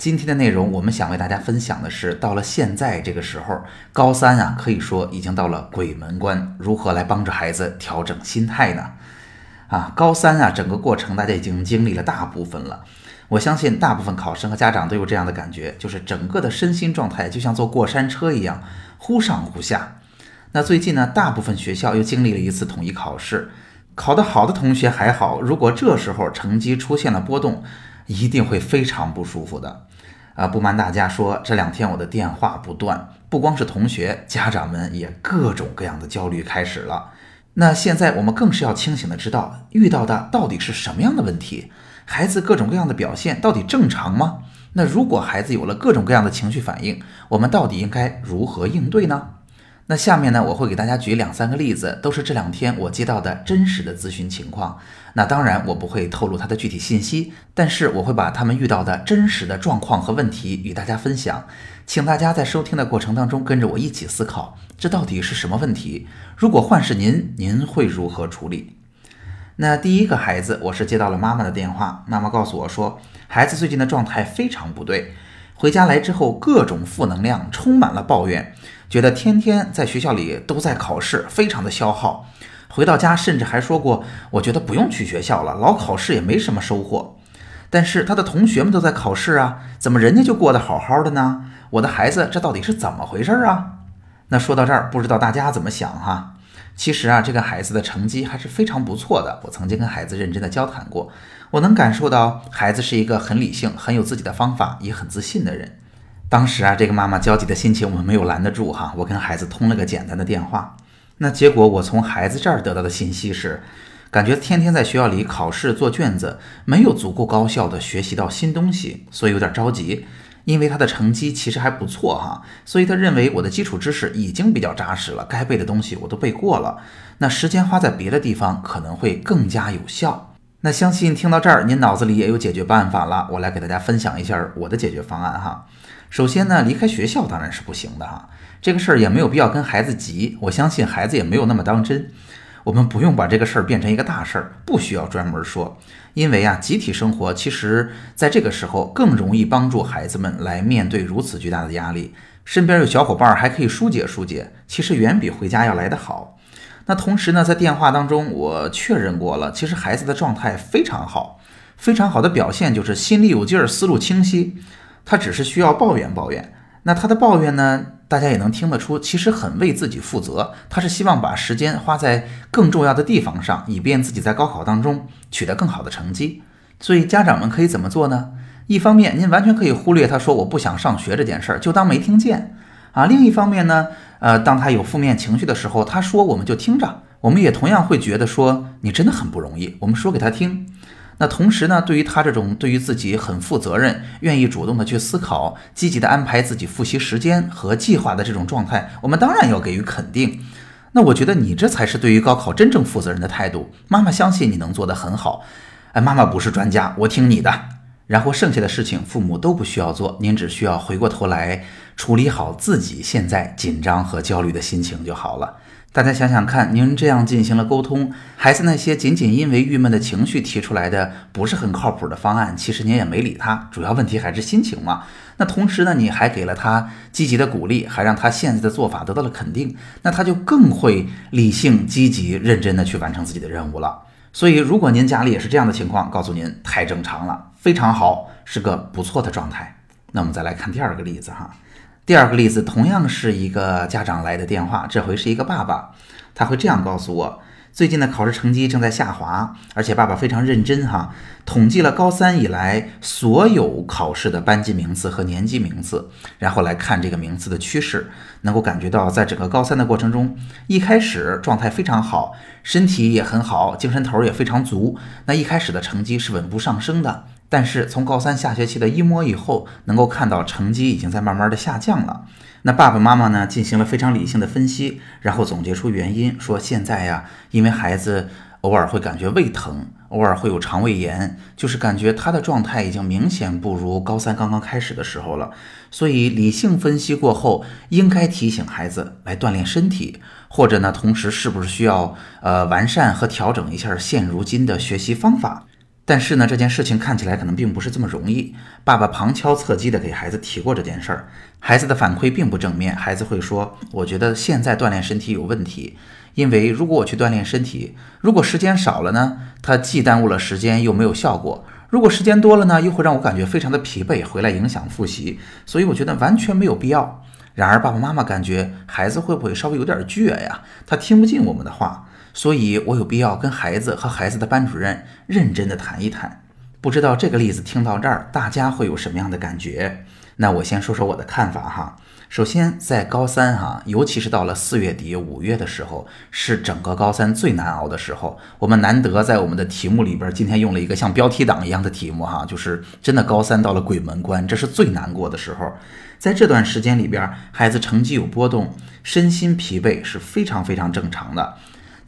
今天的内容，我们想为大家分享的是，到了现在这个时候，高三啊，可以说已经到了鬼门关，如何来帮助孩子调整心态呢？啊，高三啊，整个过程大家已经经历了大部分了。我相信大部分考生和家长都有这样的感觉，就是整个的身心状态就像坐过山车一样，忽上忽下。那最近呢，大部分学校又经历了一次统一考试，考得好的同学还好，如果这时候成绩出现了波动，一定会非常不舒服的。啊，不瞒大家说，这两天我的电话不断，不光是同学，家长们也各种各样的焦虑开始了。那现在我们更是要清醒的知道，遇到的到底是什么样的问题，孩子各种各样的表现到底正常吗？那如果孩子有了各种各样的情绪反应，我们到底应该如何应对呢？那下面呢，我会给大家举两三个例子，都是这两天我接到的真实的咨询情况。那当然，我不会透露他的具体信息，但是我会把他们遇到的真实的状况和问题与大家分享。请大家在收听的过程当中跟着我一起思考，这到底是什么问题？如果换是您，您会如何处理？那第一个孩子，我是接到了妈妈的电话，妈妈告诉我说，孩子最近的状态非常不对，回家来之后各种负能量，充满了抱怨。觉得天天在学校里都在考试，非常的消耗。回到家甚至还说过，我觉得不用去学校了，老考试也没什么收获。但是他的同学们都在考试啊，怎么人家就过得好好的呢？我的孩子这到底是怎么回事啊？那说到这儿，不知道大家怎么想哈？其实啊，这个孩子的成绩还是非常不错的。我曾经跟孩子认真的交谈过，我能感受到孩子是一个很理性、很有自己的方法、也很自信的人。当时啊，这个妈妈焦急的心情我们没有拦得住哈，我跟孩子通了个简单的电话。那结果我从孩子这儿得到的信息是，感觉天天在学校里考试做卷子，没有足够高效的学习到新东西，所以有点着急。因为他的成绩其实还不错哈，所以他认为我的基础知识已经比较扎实了，该背的东西我都背过了。那时间花在别的地方可能会更加有效。那相信听到这儿，您脑子里也有解决办法了。我来给大家分享一下我的解决方案哈。首先呢，离开学校当然是不行的哈，这个事儿也没有必要跟孩子急，我相信孩子也没有那么当真，我们不用把这个事儿变成一个大事儿，不需要专门说，因为啊，集体生活其实在这个时候更容易帮助孩子们来面对如此巨大的压力，身边有小伙伴还可以疏解疏解，其实远比回家要来得好。那同时呢，在电话当中我确认过了，其实孩子的状态非常好，非常好的表现就是心里有劲儿，思路清晰。他只是需要抱怨抱怨，那他的抱怨呢？大家也能听得出，其实很为自己负责。他是希望把时间花在更重要的地方上，以便自己在高考当中取得更好的成绩。所以家长们可以怎么做呢？一方面，您完全可以忽略他说我不想上学这件事儿，就当没听见啊。另一方面呢，呃，当他有负面情绪的时候，他说我们就听着，我们也同样会觉得说你真的很不容易，我们说给他听。那同时呢，对于他这种对于自己很负责任、愿意主动的去思考、积极的安排自己复习时间和计划的这种状态，我们当然要给予肯定。那我觉得你这才是对于高考真正负责任的态度。妈妈相信你能做得很好。哎，妈妈不是专家，我听你的。然后剩下的事情父母都不需要做，您只需要回过头来处理好自己现在紧张和焦虑的心情就好了。大家想想看，您这样进行了沟通，孩子那些仅仅因为郁闷的情绪提出来的不是很靠谱的方案，其实您也没理他，主要问题还是心情嘛。那同时呢，你还给了他积极的鼓励，还让他现在的做法得到了肯定，那他就更会理性、积极、认真的去完成自己的任务了。所以，如果您家里也是这样的情况，告诉您太正常了，非常好，是个不错的状态。那我们再来看第二个例子哈。第二个例子同样是一个家长来的电话，这回是一个爸爸，他会这样告诉我：最近的考试成绩正在下滑，而且爸爸非常认真哈，统计了高三以来所有考试的班级名次和年级名次，然后来看这个名次的趋势，能够感觉到在整个高三的过程中，一开始状态非常好，身体也很好，精神头也非常足，那一开始的成绩是稳步上升的。但是从高三下学期的一模以后，能够看到成绩已经在慢慢的下降了。那爸爸妈妈呢，进行了非常理性的分析，然后总结出原因，说现在呀，因为孩子偶尔会感觉胃疼，偶尔会有肠胃炎，就是感觉他的状态已经明显不如高三刚刚开始的时候了。所以理性分析过后，应该提醒孩子来锻炼身体，或者呢，同时是不是需要呃完善和调整一下现如今的学习方法？但是呢，这件事情看起来可能并不是这么容易。爸爸旁敲侧击地给孩子提过这件事儿，孩子的反馈并不正面。孩子会说：“我觉得现在锻炼身体有问题，因为如果我去锻炼身体，如果时间少了呢，他既耽误了时间，又没有效果；如果时间多了呢，又会让我感觉非常的疲惫，回来影响复习。所以我觉得完全没有必要。”然而，爸爸妈妈感觉孩子会不会稍微有点倔呀？他听不进我们的话。所以，我有必要跟孩子和孩子的班主任认真的谈一谈。不知道这个例子听到这儿，大家会有什么样的感觉？那我先说说我的看法哈。首先，在高三哈，尤其是到了四月底五月的时候，是整个高三最难熬的时候。我们难得在我们的题目里边，今天用了一个像标题党一样的题目哈，就是真的高三到了鬼门关，这是最难过的时候。在这段时间里边，孩子成绩有波动，身心疲惫是非常非常正常的。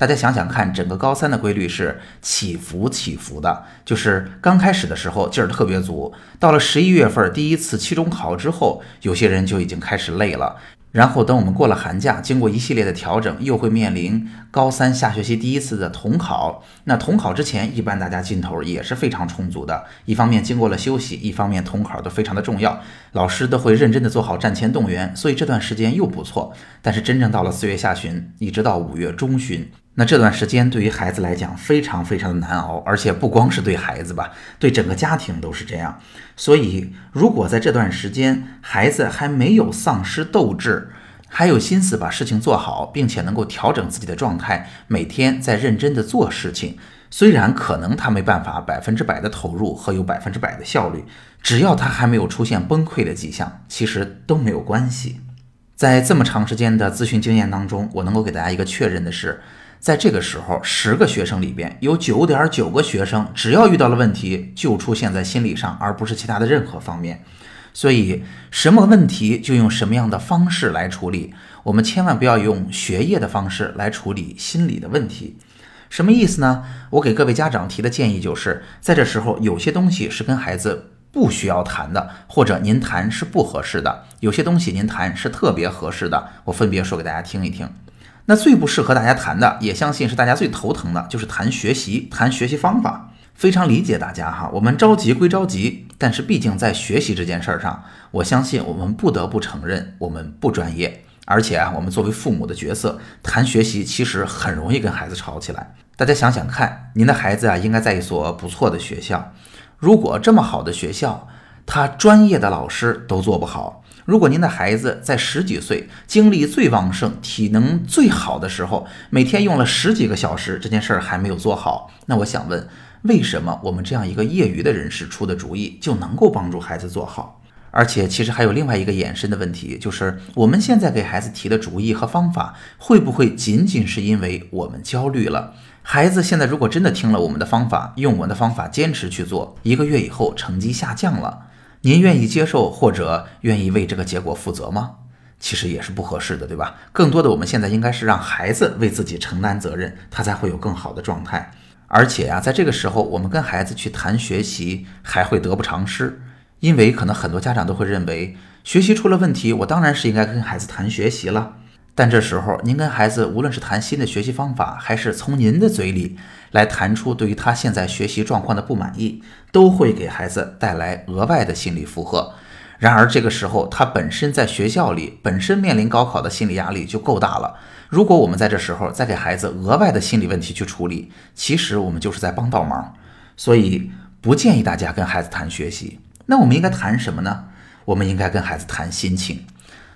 大家想想看，整个高三的规律是起伏起伏的，就是刚开始的时候劲儿特别足，到了十一月份第一次期中考之后，有些人就已经开始累了。然后等我们过了寒假，经过一系列的调整，又会面临高三下学期第一次的统考。那统考之前，一般大家劲头也是非常充足的。一方面经过了休息，一方面统考都非常的重要，老师都会认真的做好战前动员，所以这段时间又不错。但是真正到了四月下旬，一直到五月中旬。那这段时间对于孩子来讲非常非常的难熬，而且不光是对孩子吧，对整个家庭都是这样。所以，如果在这段时间孩子还没有丧失斗志，还有心思把事情做好，并且能够调整自己的状态，每天在认真的做事情，虽然可能他没办法百分之百的投入和有百分之百的效率，只要他还没有出现崩溃的迹象，其实都没有关系。在这么长时间的咨询经验当中，我能够给大家一个确认的是。在这个时候，十个学生里边有九点九个学生，只要遇到了问题，就出现在心理上，而不是其他的任何方面。所以，什么问题就用什么样的方式来处理。我们千万不要用学业的方式来处理心理的问题。什么意思呢？我给各位家长提的建议就是，在这时候，有些东西是跟孩子不需要谈的，或者您谈是不合适的；有些东西您谈是特别合适的。我分别说给大家听一听。那最不适合大家谈的，也相信是大家最头疼的，就是谈学习、谈学习方法。非常理解大家哈，我们着急归着急，但是毕竟在学习这件事儿上，我相信我们不得不承认我们不专业。而且啊，我们作为父母的角色，谈学习其实很容易跟孩子吵起来。大家想想看，您的孩子啊，应该在一所不错的学校。如果这么好的学校，他专业的老师都做不好。如果您的孩子在十几岁，精力最旺盛、体能最好的时候，每天用了十几个小时，这件事儿还没有做好，那我想问，为什么我们这样一个业余的人士出的主意就能够帮助孩子做好？而且，其实还有另外一个衍生的问题，就是我们现在给孩子提的主意和方法，会不会仅仅是因为我们焦虑了？孩子现在如果真的听了我们的方法，用我们的方法坚持去做，一个月以后成绩下降了。您愿意接受或者愿意为这个结果负责吗？其实也是不合适的，对吧？更多的，我们现在应该是让孩子为自己承担责任，他才会有更好的状态。而且呀，在这个时候，我们跟孩子去谈学习，还会得不偿失，因为可能很多家长都会认为，学习出了问题，我当然是应该跟孩子谈学习了。但这时候，您跟孩子无论是谈新的学习方法，还是从您的嘴里来谈出对于他现在学习状况的不满意，都会给孩子带来额外的心理负荷。然而，这个时候他本身在学校里本身面临高考的心理压力就够大了。如果我们在这时候再给孩子额外的心理问题去处理，其实我们就是在帮倒忙。所以，不建议大家跟孩子谈学习。那我们应该谈什么呢？我们应该跟孩子谈心情。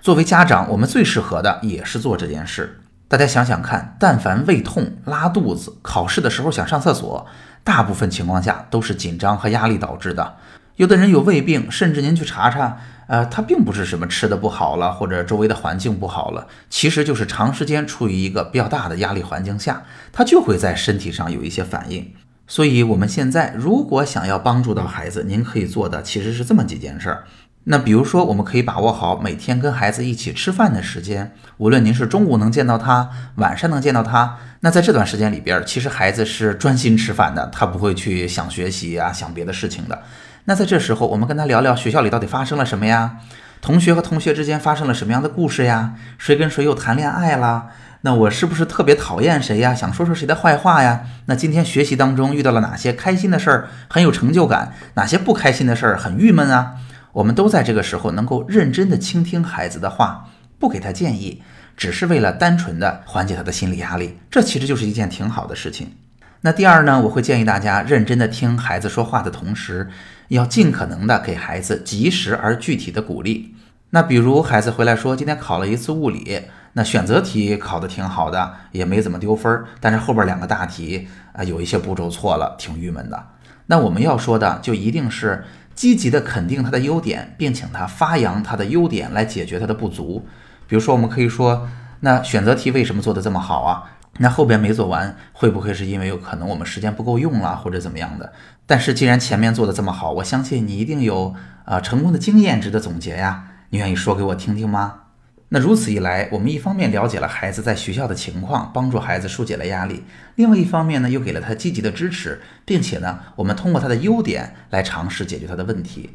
作为家长，我们最适合的也是做这件事。大家想想看，但凡胃痛、拉肚子、考试的时候想上厕所，大部分情况下都是紧张和压力导致的。有的人有胃病，甚至您去查查，呃，他并不是什么吃的不好了，或者周围的环境不好了，其实就是长时间处于一个比较大的压力环境下，他就会在身体上有一些反应。所以，我们现在如果想要帮助到孩子，您可以做的其实是这么几件事儿。那比如说，我们可以把握好每天跟孩子一起吃饭的时间，无论您是中午能见到他，晚上能见到他，那在这段时间里边，其实孩子是专心吃饭的，他不会去想学习啊，想别的事情的。那在这时候，我们跟他聊聊学校里到底发生了什么呀？同学和同学之间发生了什么样的故事呀？谁跟谁又谈恋爱啦？那我是不是特别讨厌谁呀？想说说谁的坏话呀？那今天学习当中遇到了哪些开心的事儿，很有成就感？哪些不开心的事儿，很郁闷啊？我们都在这个时候能够认真的倾听孩子的话，不给他建议，只是为了单纯的缓解他的心理压力，这其实就是一件挺好的事情。那第二呢，我会建议大家认真的听孩子说话的同时，要尽可能的给孩子及时而具体的鼓励。那比如孩子回来说今天考了一次物理，那选择题考的挺好的，也没怎么丢分儿，但是后边两个大题啊有一些步骤错了，挺郁闷的。那我们要说的就一定是。积极的肯定他的优点，并请他发扬他的优点来解决他的不足。比如说，我们可以说，那选择题为什么做的这么好啊？那后边没做完，会不会是因为有可能我们时间不够用了，或者怎么样的？但是既然前面做的这么好，我相信你一定有啊成功的经验值得总结呀。你愿意说给我听听吗？那如此一来，我们一方面了解了孩子在学校的情况，帮助孩子疏解了压力；另外一方面呢，又给了他积极的支持，并且呢，我们通过他的优点来尝试解决他的问题。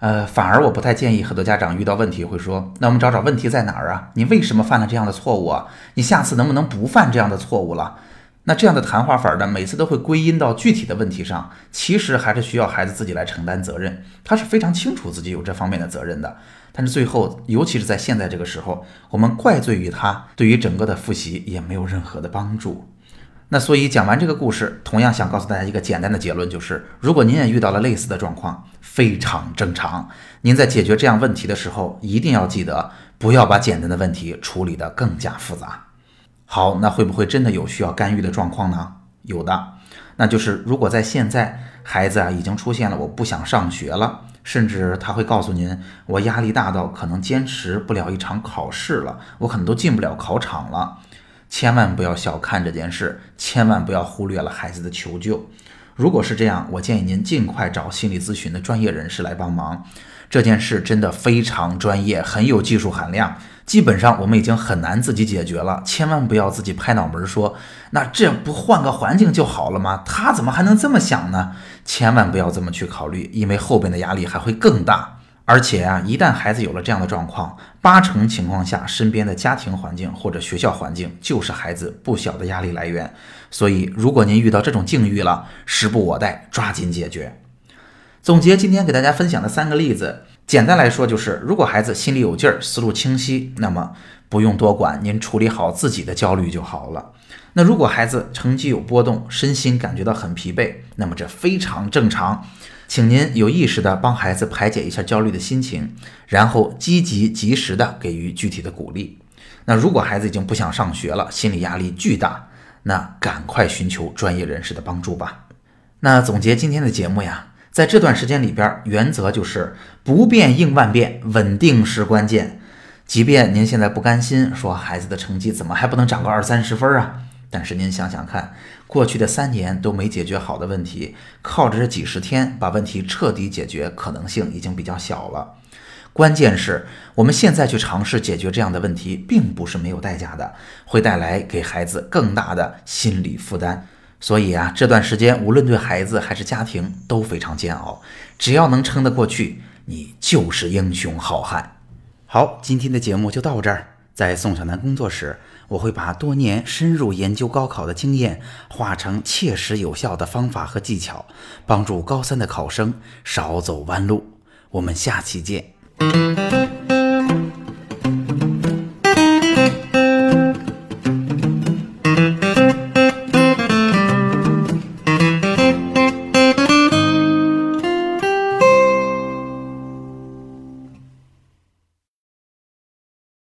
呃，反而我不太建议很多家长遇到问题会说：“那我们找找问题在哪儿啊？你为什么犯了这样的错误啊？你下次能不能不犯这样的错误了？”那这样的谈话法呢，每次都会归因到具体的问题上，其实还是需要孩子自己来承担责任。他是非常清楚自己有这方面的责任的。但是最后，尤其是在现在这个时候，我们怪罪于他，对于整个的复习也没有任何的帮助。那所以讲完这个故事，同样想告诉大家一个简单的结论，就是如果您也遇到了类似的状况，非常正常。您在解决这样问题的时候，一定要记得不要把简单的问题处理得更加复杂。好，那会不会真的有需要干预的状况呢？有的，那就是如果在现在孩子啊已经出现了我不想上学了。甚至他会告诉您，我压力大到可能坚持不了一场考试了，我可能都进不了考场了。千万不要小看这件事，千万不要忽略了孩子的求救。如果是这样，我建议您尽快找心理咨询的专业人士来帮忙。这件事真的非常专业，很有技术含量。基本上我们已经很难自己解决了，千万不要自己拍脑门说，那这不换个环境就好了吗？他怎么还能这么想呢？千万不要这么去考虑，因为后边的压力还会更大。而且啊，一旦孩子有了这样的状况，八成情况下，身边的家庭环境或者学校环境就是孩子不小的压力来源。所以，如果您遇到这种境遇了，时不我待，抓紧解决。总结今天给大家分享的三个例子。简单来说，就是如果孩子心里有劲儿，思路清晰，那么不用多管，您处理好自己的焦虑就好了。那如果孩子成绩有波动，身心感觉到很疲惫，那么这非常正常，请您有意识的帮孩子排解一下焦虑的心情，然后积极及时的给予具体的鼓励。那如果孩子已经不想上学了，心理压力巨大，那赶快寻求专业人士的帮助吧。那总结今天的节目呀。在这段时间里边，原则就是不变应万变，稳定是关键。即便您现在不甘心，说孩子的成绩怎么还不能涨个二三十分啊？但是您想想看，过去的三年都没解决好的问题，靠着这几十天把问题彻底解决，可能性已经比较小了。关键是我们现在去尝试解决这样的问题，并不是没有代价的，会带来给孩子更大的心理负担。所以啊，这段时间无论对孩子还是家庭都非常煎熬。只要能撑得过去，你就是英雄好汉。好，今天的节目就到这儿。在宋小南工作室，我会把多年深入研究高考的经验化成切实有效的方法和技巧，帮助高三的考生少走弯路。我们下期见。